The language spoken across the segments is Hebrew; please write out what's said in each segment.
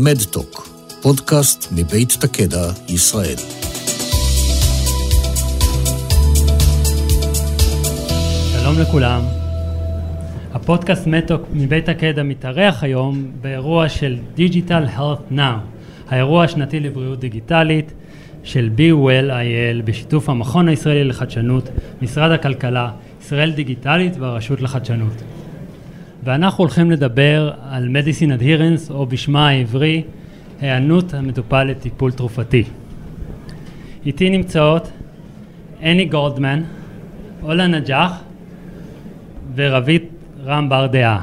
מדטוק, פודקאסט מבית תקדע, ישראל. שלום לכולם. הפודקאסט מדטוק מבית תקדע מתארח היום באירוע של Digital Health Now, האירוע השנתי לבריאות דיגיטלית של Be בשיתוף המכון הישראלי לחדשנות, משרד הכלכלה, ישראל דיגיטלית והרשות לחדשנות. ואנחנו הולכים לדבר על Medicine Adherence, או בשמה העברי, היענות המטופל לטיפול תרופתי. איתי נמצאות אני גולדמן, אולה נג'ח ורבית רם ברדעה.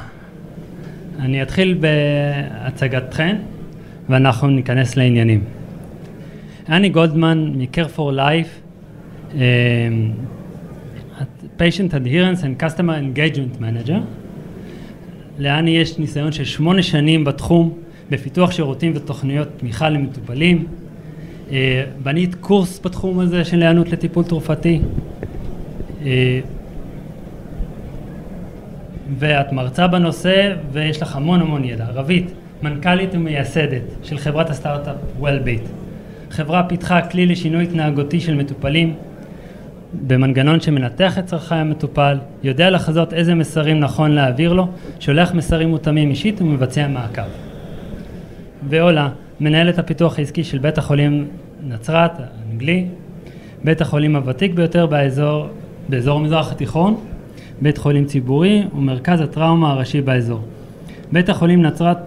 אני אתחיל בהצגתכן ואנחנו ניכנס לעניינים. אני גולדמן מ-Care for Life, um, Patient Adherence and Customer Engagement Manager. לאני יש ניסיון של שמונה שנים בתחום, בפיתוח שירותים ותוכניות תמיכה למטופלים. אה, בנית קורס בתחום הזה של היענות לטיפול תרופתי. אה, ואת מרצה בנושא ויש לך המון המון ידע. רבית, מנכ"לית ומייסדת של חברת הסטארט-אפ Wellbeat. חברה פיתחה כלי לשינוי התנהגותי של מטופלים במנגנון שמנתח את צרכי המטופל, יודע לחזות איזה מסרים נכון להעביר לו, שולח מסרים מותאמים אישית ומבצע מעקב. ועולה, מנהלת הפיתוח העסקי של בית החולים נצרת, האנגלי, בית החולים הוותיק ביותר באזור, באזור המזרח התיכון, בית חולים ציבורי ומרכז הטראומה הראשי באזור. בית החולים נצרת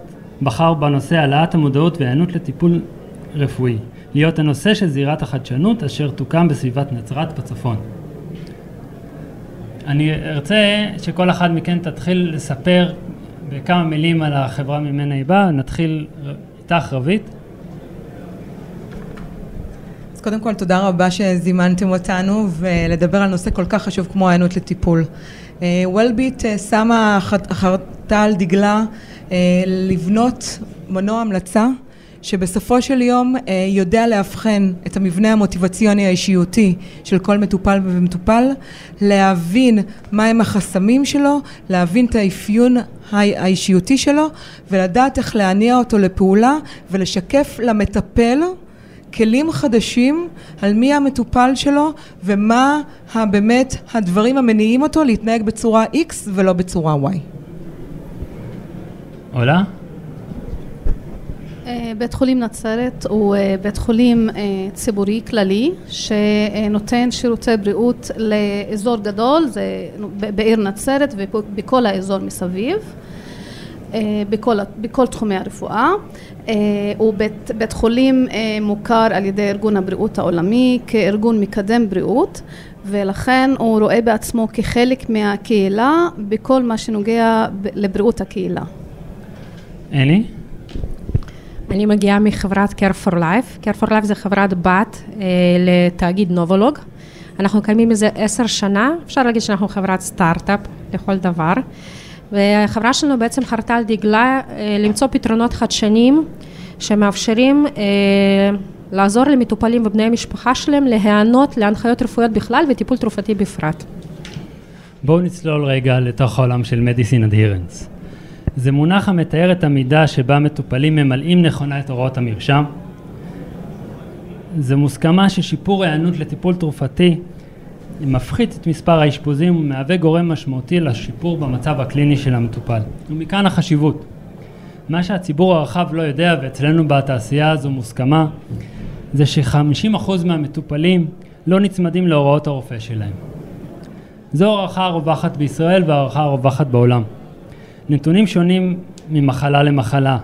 בחר בנושא העלאת המודעות והיענות לטיפול רפואי. להיות הנושא של זירת החדשנות אשר תוקם בסביבת נצרת בצפון. אני ארצה שכל אחד מכן תתחיל לספר בכמה מילים על החברה ממנה היא באה, נתחיל איתך רבית. אז קודם כל תודה רבה שזימנתם אותנו ולדבר על נושא כל כך חשוב כמו הענות לטיפול. וולביט אה, שמה חרטה על דגלה אה, לבנות מנוע המלצה שבסופו של יום אה, יודע לאבחן את המבנה המוטיבציוני האישיותי של כל מטופל ומטופל, להבין מהם החסמים שלו, להבין את האפיון האישיותי שלו ולדעת איך להניע אותו לפעולה ולשקף למטפל כלים חדשים על מי המטופל שלו ומה באמת הדברים המניעים אותו להתנהג בצורה X ולא בצורה Y. עולה? אה, בית חולים נצרת הוא אה, בית חולים אה, ציבורי כללי שנותן שירותי בריאות לאזור גדול, זה בעיר נצרת ובכל האזור מסביב, בכל, בכל תחומי הרפואה. הוא בית, בית חולים מוכר על ידי ארגון הבריאות העולמי כארגון מקדם בריאות ולכן הוא רואה בעצמו כחלק מהקהילה בכל מה שנוגע לבריאות הקהילה. אלי? אני מגיעה מחברת Care for Life. Care for Life זה חברת בת אה, לתאגיד נובולוג. אנחנו קיימים מזה עשר שנה, אפשר להגיד שאנחנו חברת סטארט-אפ לכל דבר. והחברה שלנו בעצם חרתה על דגלה אה, למצוא פתרונות חדשניים שמאפשרים אה, לעזור למטופלים ובני המשפחה שלהם להיענות להנחיות רפואיות בכלל וטיפול תרופתי בפרט. בואו נצלול רגע לתוך העולם של Medicine Adherence. זה מונח המתאר את המידה שבה מטופלים ממלאים נכונה את הוראות המרשם. זה מוסכמה ששיפור ההיענות לטיפול תרופתי מפחית את מספר האשפוזים ומהווה גורם משמעותי לשיפור במצב הקליני של המטופל. ומכאן החשיבות. מה שהציבור הרחב לא יודע, ואצלנו בתעשייה הזו מוסכמה, זה ש-50% מהמטופלים לא נצמדים להוראות הרופא שלהם. זו הערכה הרווחת בישראל והערכה הרווחת בעולם. נתונים שונים ממחלה למחלה,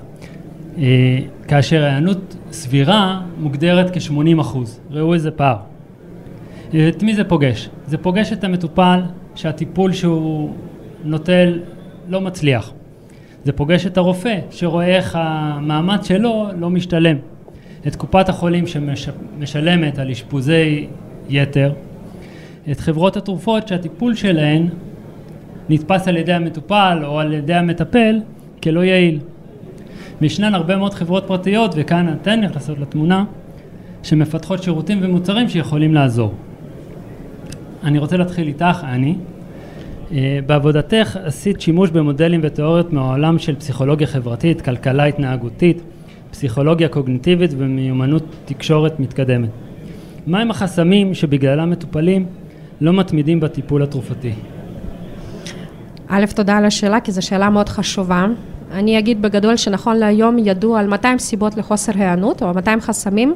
אה, כאשר ההיענות סבירה מוגדרת כ-80 אחוז, ראו איזה פער. אה, את מי זה פוגש? זה פוגש את המטופל שהטיפול שהוא נוטל לא מצליח. זה פוגש את הרופא שרואה איך המאמץ שלו לא משתלם. את קופת החולים שמשלמת על אשפוזי יתר, את חברות התרופות שהטיפול שלהן נתפס על ידי המטופל או על ידי המטפל כלא יעיל. וישנן הרבה מאוד חברות פרטיות, וכאן אתן נכנסות לתמונה, שמפתחות שירותים ומוצרים שיכולים לעזור. אני רוצה להתחיל איתך, אני. אה, בעבודתך עשית שימוש במודלים ותיאוריות מהעולם של פסיכולוגיה חברתית, כלכלה התנהגותית, פסיכולוגיה קוגניטיבית ומיומנות תקשורת מתקדמת. מהם החסמים שבגללם מטופלים לא מתמידים בטיפול התרופתי? א', תודה על השאלה, כי זו שאלה מאוד חשובה. אני אגיד בגדול שנכון להיום ידוע על 200 סיבות לחוסר היענות, או 200 חסמים.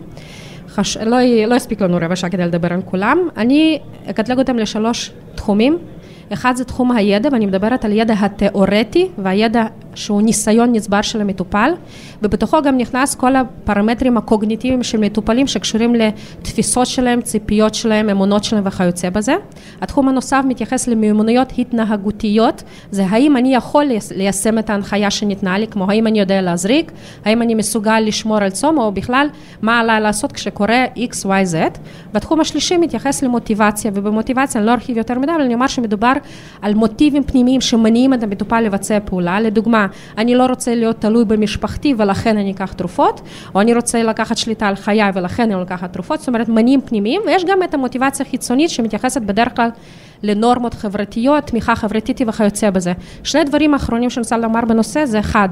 חש... לא, לא הספיק לנו רבע שעה כדי לדבר על כולם. אני אקטלג אותם לשלוש תחומים. אחד זה תחום הידע, ואני מדברת על ידע התיאורטי והידע שהוא ניסיון נצבר של המטופל, ובתוכו גם נכנס כל הפרמטרים הקוגניטיביים של מטופלים שקשורים לתפיסות שלהם, ציפיות שלהם, אמונות שלהם וכיוצא בזה. התחום הנוסף מתייחס למיומנויות התנהגותיות, זה האם אני יכול ליישם את ההנחיה שניתנה לי, כמו האם אני יודע להזריק, האם אני מסוגל לשמור על צום, או בכלל מה עליי לעשות כשקורה x, y, z. והתחום השלישי מתייחס למוטיבציה, ובמוטיבציה אני לא ארחיב יותר מדי, אבל אני אומר שמדובר על מוטיבים פנימיים שמניעים את המטופל לבצע פעולה, לדוגמה, אני לא רוצה להיות תלוי במשפחתי ולכן אני אקח תרופות, או אני רוצה לקחת שליטה על חיי ולכן אני לוקחת תרופות, זאת אומרת מניעים פנימיים, ויש גם את המוטיבציה החיצונית שמתייחסת בדרך כלל לנורמות חברתיות, תמיכה חברתית וכיוצא בזה. שני דברים אחרונים שאני רוצה לומר בנושא זה אחד,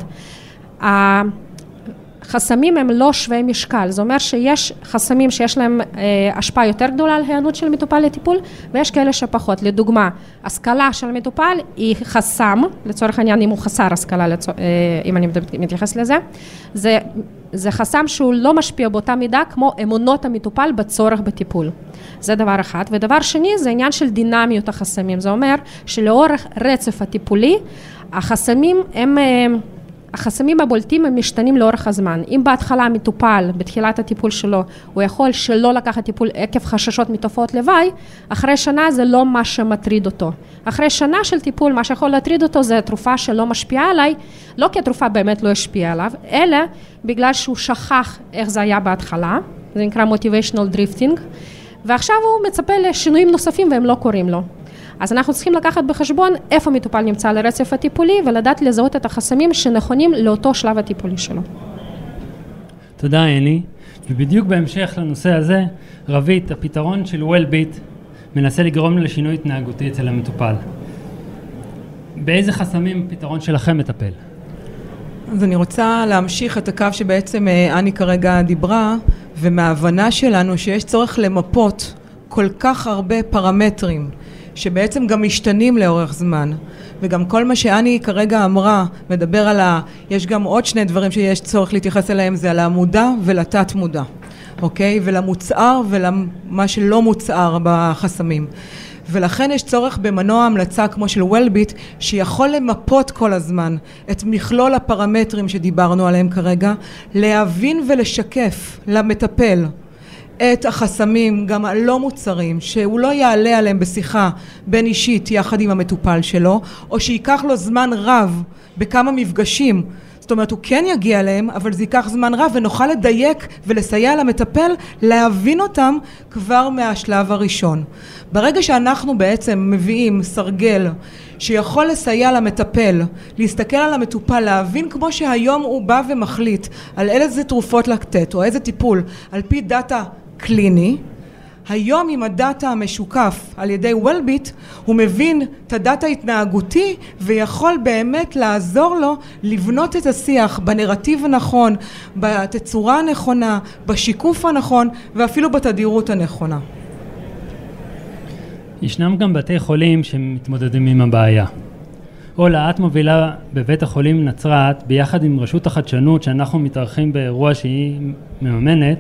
חסמים הם לא שווי משקל, זה אומר שיש חסמים שיש להם אה, השפעה יותר גדולה על היענות של מטופל לטיפול ויש כאלה שפחות, לדוגמה השכלה של מטופל היא חסם, לצורך העניין אם הוא חסר השכלה, לצור, אה, אם אני מתייחס לזה, זה, זה חסם שהוא לא משפיע באותה מידה כמו אמונות המטופל בצורך בטיפול, זה דבר אחד, ודבר שני זה עניין של דינמיות החסמים, זה אומר שלאורך רצף הטיפולי החסמים הם אה, החסמים הבולטים הם משתנים לאורך הזמן. אם בהתחלה המטופל, בתחילת הטיפול שלו, הוא יכול שלא לקחת טיפול עקב חששות מתופעות לוואי, אחרי שנה זה לא מה שמטריד אותו. אחרי שנה של טיפול, מה שיכול להטריד אותו זה תרופה שלא משפיעה עליי, לא כי התרופה באמת לא השפיעה עליו, אלא בגלל שהוא שכח איך זה היה בהתחלה, זה נקרא motivational drifting, ועכשיו הוא מצפה לשינויים נוספים והם לא קורים לו. אז אנחנו צריכים לקחת בחשבון איפה מטופל נמצא על הרצף הטיפולי ולדעת לזהות את החסמים שנכונים לאותו שלב הטיפולי שלו. תודה, אני. ובדיוק בהמשך לנושא הזה, רבית, הפתרון של וולביט מנסה לגרום לשינוי התנהגותי אצל המטופל. באיזה חסמים הפתרון שלכם מטפל? אז אני רוצה להמשיך את הקו שבעצם אה, אני כרגע דיברה, ומההבנה שלנו שיש צורך למפות כל כך הרבה פרמטרים שבעצם גם משתנים לאורך זמן. וגם כל מה שאני כרגע אמרה, מדבר על ה... יש גם עוד שני דברים שיש צורך להתייחס אליהם, זה על המודע ולתת מודע, אוקיי? ולמוצהר ולמה שלא מוצהר בחסמים. ולכן יש צורך במנוע המלצה כמו של וולביט שיכול למפות כל הזמן את מכלול הפרמטרים שדיברנו עליהם כרגע, להבין ולשקף למטפל את החסמים, גם הלא מוצרים, שהוא לא יעלה עליהם בשיחה בין אישית יחד עם המטופל שלו, או שייקח לו זמן רב בכמה מפגשים זאת אומרת הוא כן יגיע אליהם אבל זה ייקח זמן רב ונוכל לדייק ולסייע למטפל להבין אותם כבר מהשלב הראשון. ברגע שאנחנו בעצם מביאים סרגל שיכול לסייע למטפל להסתכל על המטופל להבין כמו שהיום הוא בא ומחליט על איזה תרופות לתת או איזה טיפול על פי דאטה קליני היום עם הדאטה המשוקף על ידי וולביט הוא מבין את הדאטה ההתנהגותי ויכול באמת לעזור לו לבנות את השיח בנרטיב הנכון, בתצורה הנכונה, בשיקוף הנכון ואפילו בתדירות הנכונה. ישנם גם בתי חולים שמתמודדים עם הבעיה. אולה, את מובילה בבית החולים נצרת ביחד עם רשות החדשנות שאנחנו מתארחים באירוע שהיא מממנת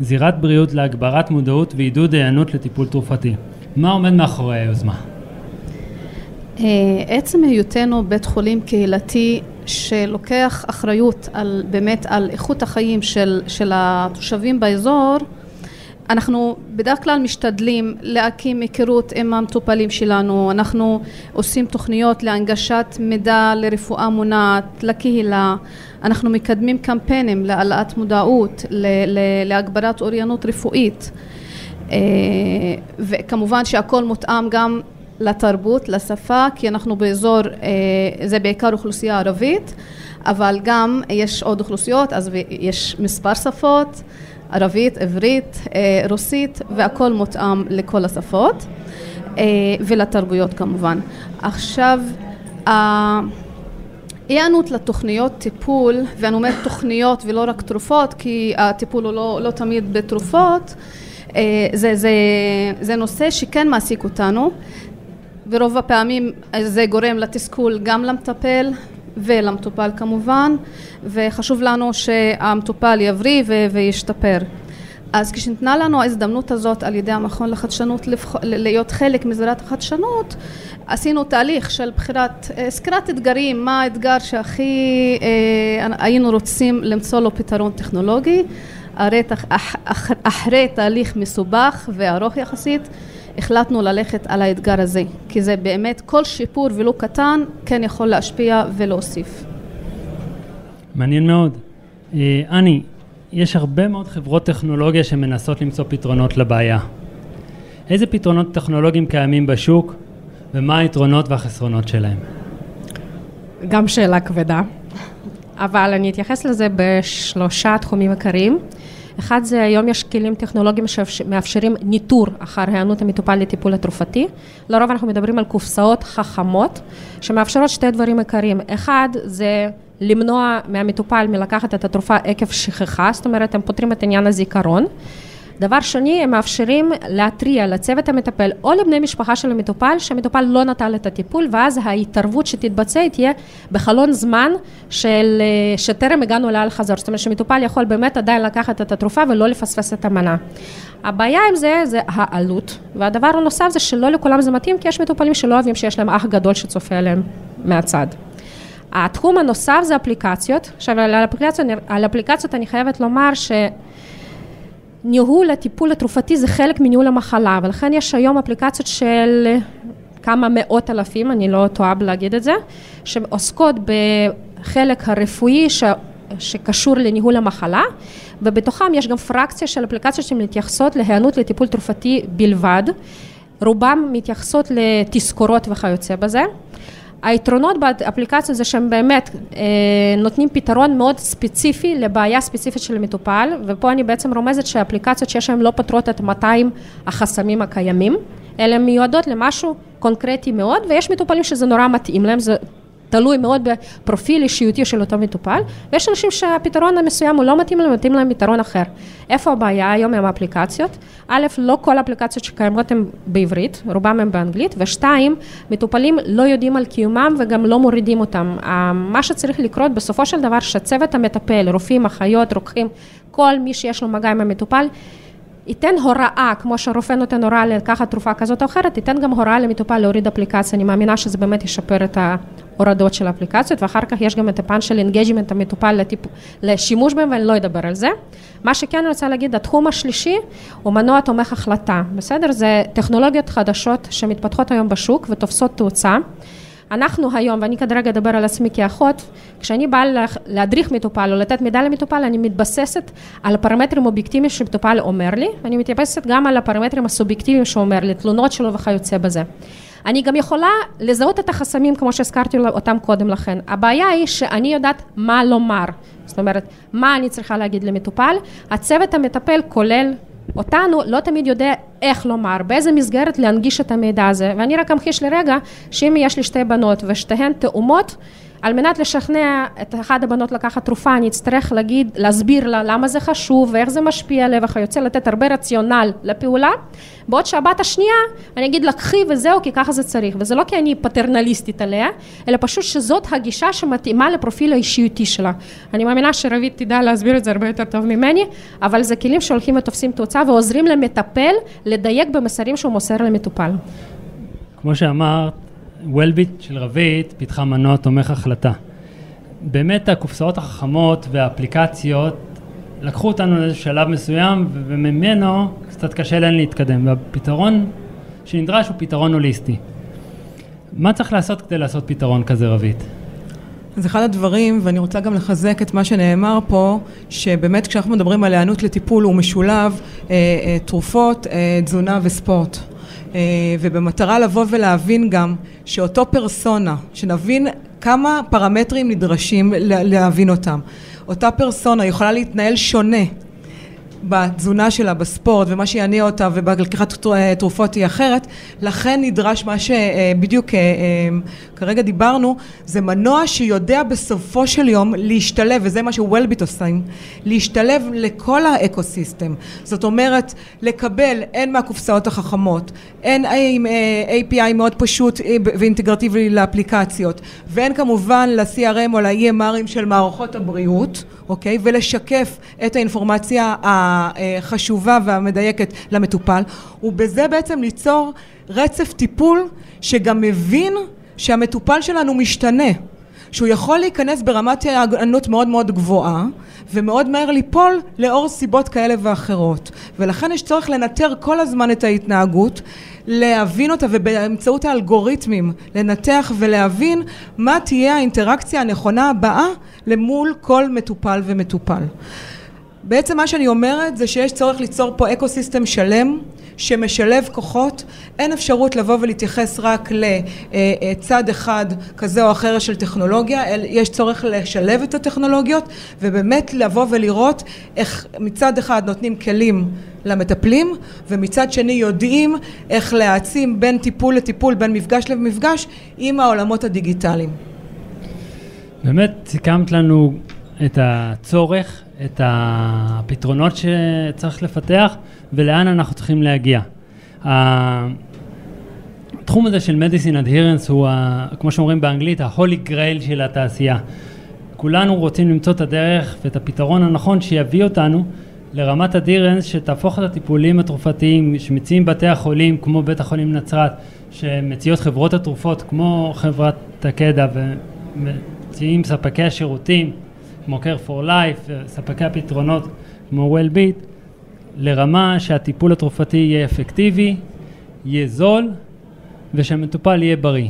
זירת בריאות להגברת מודעות ועידוד היענות לטיפול תרופתי. מה עומד מאחורי היוזמה? אה, עצם היותנו בית חולים קהילתי שלוקח אחריות על באמת על איכות החיים של, של התושבים באזור אנחנו בדרך כלל משתדלים להקים היכרות עם המטופלים שלנו, אנחנו עושים תוכניות להנגשת מידע לרפואה מונעת, לקהילה, אנחנו מקדמים קמפיינים להעלאת מודעות, להגברת אוריינות רפואית אה, וכמובן שהכל מותאם גם לתרבות, לשפה, כי אנחנו באזור, אה, זה בעיקר אוכלוסייה ערבית, אבל גם יש עוד אוכלוסיות, אז יש מספר שפות ערבית, עברית, אה, רוסית, והכל מותאם לכל השפות ולתרבויות כמובן. עכשיו, היענות לתוכניות טיפול, ואני אומרת תוכניות ולא רק תרופות, כי הטיפול הוא לא, לא תמיד בתרופות, אה, זה, זה, זה נושא שכן מעסיק אותנו, ורוב הפעמים זה גורם לתסכול גם למטפל ולמטופל כמובן, וחשוב לנו שהמטופל יבריא וישתפר. אז כשניתנה לנו ההזדמנות הזאת על ידי המכון לחדשנות לבח... להיות חלק מזירת החדשנות, עשינו תהליך של בחירת, אה, סקירת אתגרים, מה האתגר שהכי אה, היינו רוצים למצוא לו פתרון טכנולוגי, אחרי, אחרי תהליך מסובך וארוך יחסית, החלטנו ללכת על האתגר הזה, כי זה באמת כל שיפור ולו קטן כן יכול להשפיע ולהוסיף. מעניין מאוד. אה, אני, יש הרבה מאוד חברות טכנולוגיה שמנסות למצוא פתרונות לבעיה. איזה פתרונות טכנולוגיים קיימים בשוק ומה היתרונות והחסרונות שלהם? גם שאלה כבדה, אבל אני אתייחס לזה בשלושה תחומים עיקריים. אחד זה היום יש כלים טכנולוגיים שמאפשרים ניטור אחר היענות המטופל לטיפול התרופתי. לרוב אנחנו מדברים על קופסאות חכמות שמאפשרות שתי דברים עיקריים. אחד זה למנוע מהמטופל מלקחת את התרופה עקב שכחה, זאת אומרת הם פותרים את עניין הזיכרון. דבר שני, הם מאפשרים להתריע לצוות המטפל או לבני משפחה של המטופל, שהמטופל לא נטל את הטיפול, ואז ההתערבות שתתבצע תהיה בחלון זמן של, שטרם הגענו לאל חזור. זאת אומרת שמטופל יכול באמת עדיין לקחת את התרופה ולא לפספס את המנה. הבעיה עם זה, זה העלות, והדבר הנוסף זה שלא לכולם זה מתאים, כי יש מטופלים שלא אוהבים שיש להם אח גדול שצופה עליהם מהצד. התחום הנוסף זה אפליקציות. עכשיו, על אפליקציות, על אפליקציות אני חייבת לומר ש... ניהול הטיפול התרופתי זה חלק מניהול המחלה, ולכן יש היום אפליקציות של כמה מאות אלפים, אני לא טועה בלהגיד את זה, שעוסקות בחלק הרפואי ש... שקשור לניהול המחלה, ובתוכם יש גם פרקציה של אפליקציות שמתייחסות להיענות לטיפול תרופתי בלבד. רובן מתייחסות לתזכורות וכיוצא בזה. היתרונות באפליקציה זה שהם באמת אה, נותנים פתרון מאוד ספציפי לבעיה ספציפית של המטופל, ופה אני בעצם רומזת שהאפליקציות שיש להן לא פותרות את 200 החסמים הקיימים, אלא מיועדות למשהו קונקרטי מאוד, ויש מטופלים שזה נורא מתאים להם, זה תלוי מאוד בפרופיל אישיותי של אותו מטופל, ויש אנשים שהפתרון המסוים הוא לא מתאים להם, מתאים להם פתרון אחר. איפה הבעיה היום עם האפליקציות? א', לא כל האפליקציות שקיימות הן בעברית, רובם הן באנגלית, ושתיים, מטופלים לא יודעים על קיומם וגם לא מורידים אותם. מה שצריך לקרות בסופו של דבר, שהצוות המטפל, רופאים, אחיות, רוקחים, כל מי שיש לו מגע עם המטופל, ייתן הוראה, כמו שהרופא נותן הוראה לקחת תרופה כזאת או אחרת, ייתן גם הוראה למטופל להוריד אפליקציה, אני מאמינה שזה באמת ישפר את ההורדות של האפליקציות, ואחר כך יש גם את הפן של engagement המטופל לטיפ... לשימוש בהם, ואני לא אדבר על זה. מה שכן אני רוצה להגיד, התחום השלישי הוא מנוע תומך החלטה, בסדר? זה טכנולוגיות חדשות שמתפתחות היום בשוק ותופסות תאוצה. אנחנו היום, ואני כרגע אדבר על עצמי כאחות, כשאני באה להדריך מטופל או לתת מידע למטופל, אני מתבססת על הפרמטרים האובייקטיביים שמטופל אומר לי, ואני מתבססת גם על הפרמטרים הסובייקטיביים שהוא אומר לי, תלונות שלו וכיוצא בזה. אני גם יכולה לזהות את החסמים כמו שהזכרתי אותם קודם לכן. הבעיה היא שאני יודעת מה לומר. זאת אומרת, מה אני צריכה להגיד למטופל. הצוות המטפל כולל אותנו לא תמיד יודע איך לומר, באיזה מסגרת להנגיש את המידע הזה, ואני רק אמחיש לרגע שאם יש לי שתי בנות ושתיהן תאומות, על מנת לשכנע את אחת הבנות לקחת תרופה, אני אצטרך להגיד, להסביר לה למה זה חשוב ואיך זה משפיע עליה וכיוצא, לתת הרבה רציונל לפעולה, בעוד שהבת השנייה, אני אגיד לקחי וזהו, כי ככה זה צריך, וזה לא כי אני פטרנליסטית עליה, אלא פשוט שזאת הגישה שמתאימה לפרופיל האישיותי שלה. אני מאמינה שרבית תדע להסביר את זה הרבה יותר טוב ממני, אבל זה כלים שהולכים ותופסים תאוצה ועוזרים למטפל לדייק במסרים שהוא מוסר למטופל. כמו שאמרת, וולביט של רבית פיתחה מנוע תומך החלטה. באמת הקופסאות החכמות והאפליקציות לקחו אותנו לאיזה שלב מסוים וממנו קצת קשה להן להתקדם והפתרון שנדרש הוא פתרון הוליסטי. מה צריך לעשות כדי לעשות פתרון כזה רבית? אז אחד הדברים, ואני רוצה גם לחזק את מה שנאמר פה, שבאמת כשאנחנו מדברים על היענות לטיפול הוא משולב אה, אה, תרופות, אה, תזונה וספורט. אה, ובמטרה לבוא ולהבין גם שאותו פרסונה, שנבין כמה פרמטרים נדרשים להבין אותם. אותה פרסונה יכולה להתנהל שונה בתזונה שלה, בספורט, ומה שיניע אותה ובלקיחת תרופות היא אחרת, לכן נדרש מה שבדיוק כרגע דיברנו, זה מנוע שיודע בסופו של יום להשתלב, וזה מה שוולביט עושים, להשתלב לכל האקו-סיסטם. זאת אומרת, לקבל הן מהקופסאות החכמות, הן עם API מאוד פשוט ואינטגרטיבי לאפליקציות, והן כמובן ל-CRM או ל-EMRים של מערכות הבריאות, אוקיי? ולשקף את האינפורמציה החשובה והמדייקת למטופל, ובזה בעצם ליצור רצף טיפול שגם מבין שהמטופל שלנו משתנה, שהוא יכול להיכנס ברמת הגנות מאוד מאוד גבוהה ומאוד מהר ליפול לאור סיבות כאלה ואחרות. ולכן יש צורך לנטר כל הזמן את ההתנהגות להבין אותה ובאמצעות האלגוריתמים לנתח ולהבין מה תהיה האינטראקציה הנכונה הבאה למול כל מטופל ומטופל בעצם מה שאני אומרת זה שיש צורך ליצור פה אקו סיסטם שלם שמשלב כוחות, אין אפשרות לבוא ולהתייחס רק לצד אחד כזה או אחר של טכנולוגיה, יש צורך לשלב את הטכנולוגיות ובאמת לבוא ולראות איך מצד אחד נותנים כלים למטפלים ומצד שני יודעים איך להעצים בין טיפול לטיפול, בין מפגש למפגש עם העולמות הדיגיטליים. באמת סיכמת לנו את הצורך, את הפתרונות שצריך לפתח ולאן אנחנו צריכים להגיע. התחום הזה של medicine adherence הוא, ה, כמו שאומרים באנגלית, ה-holy grail של התעשייה. כולנו רוצים למצוא את הדרך ואת הפתרון הנכון שיביא אותנו לרמת adherence שתהפוך את הטיפולים התרופתיים שמציעים בתי החולים כמו בית החולים נצרת שמציעות חברות התרופות כמו חברת תקדע ומציעים ספקי השירותים כמו care for life, ספקי הפתרונות כמו well-beat לרמה שהטיפול התרופתי יהיה אפקטיבי, יהיה זול ושהמטופל יהיה בריא.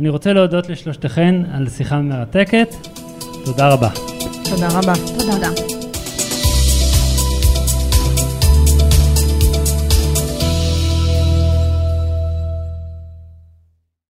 אני רוצה להודות לשלושתכן על שיחה מרתקת. תודה רבה. תודה רבה. תודה.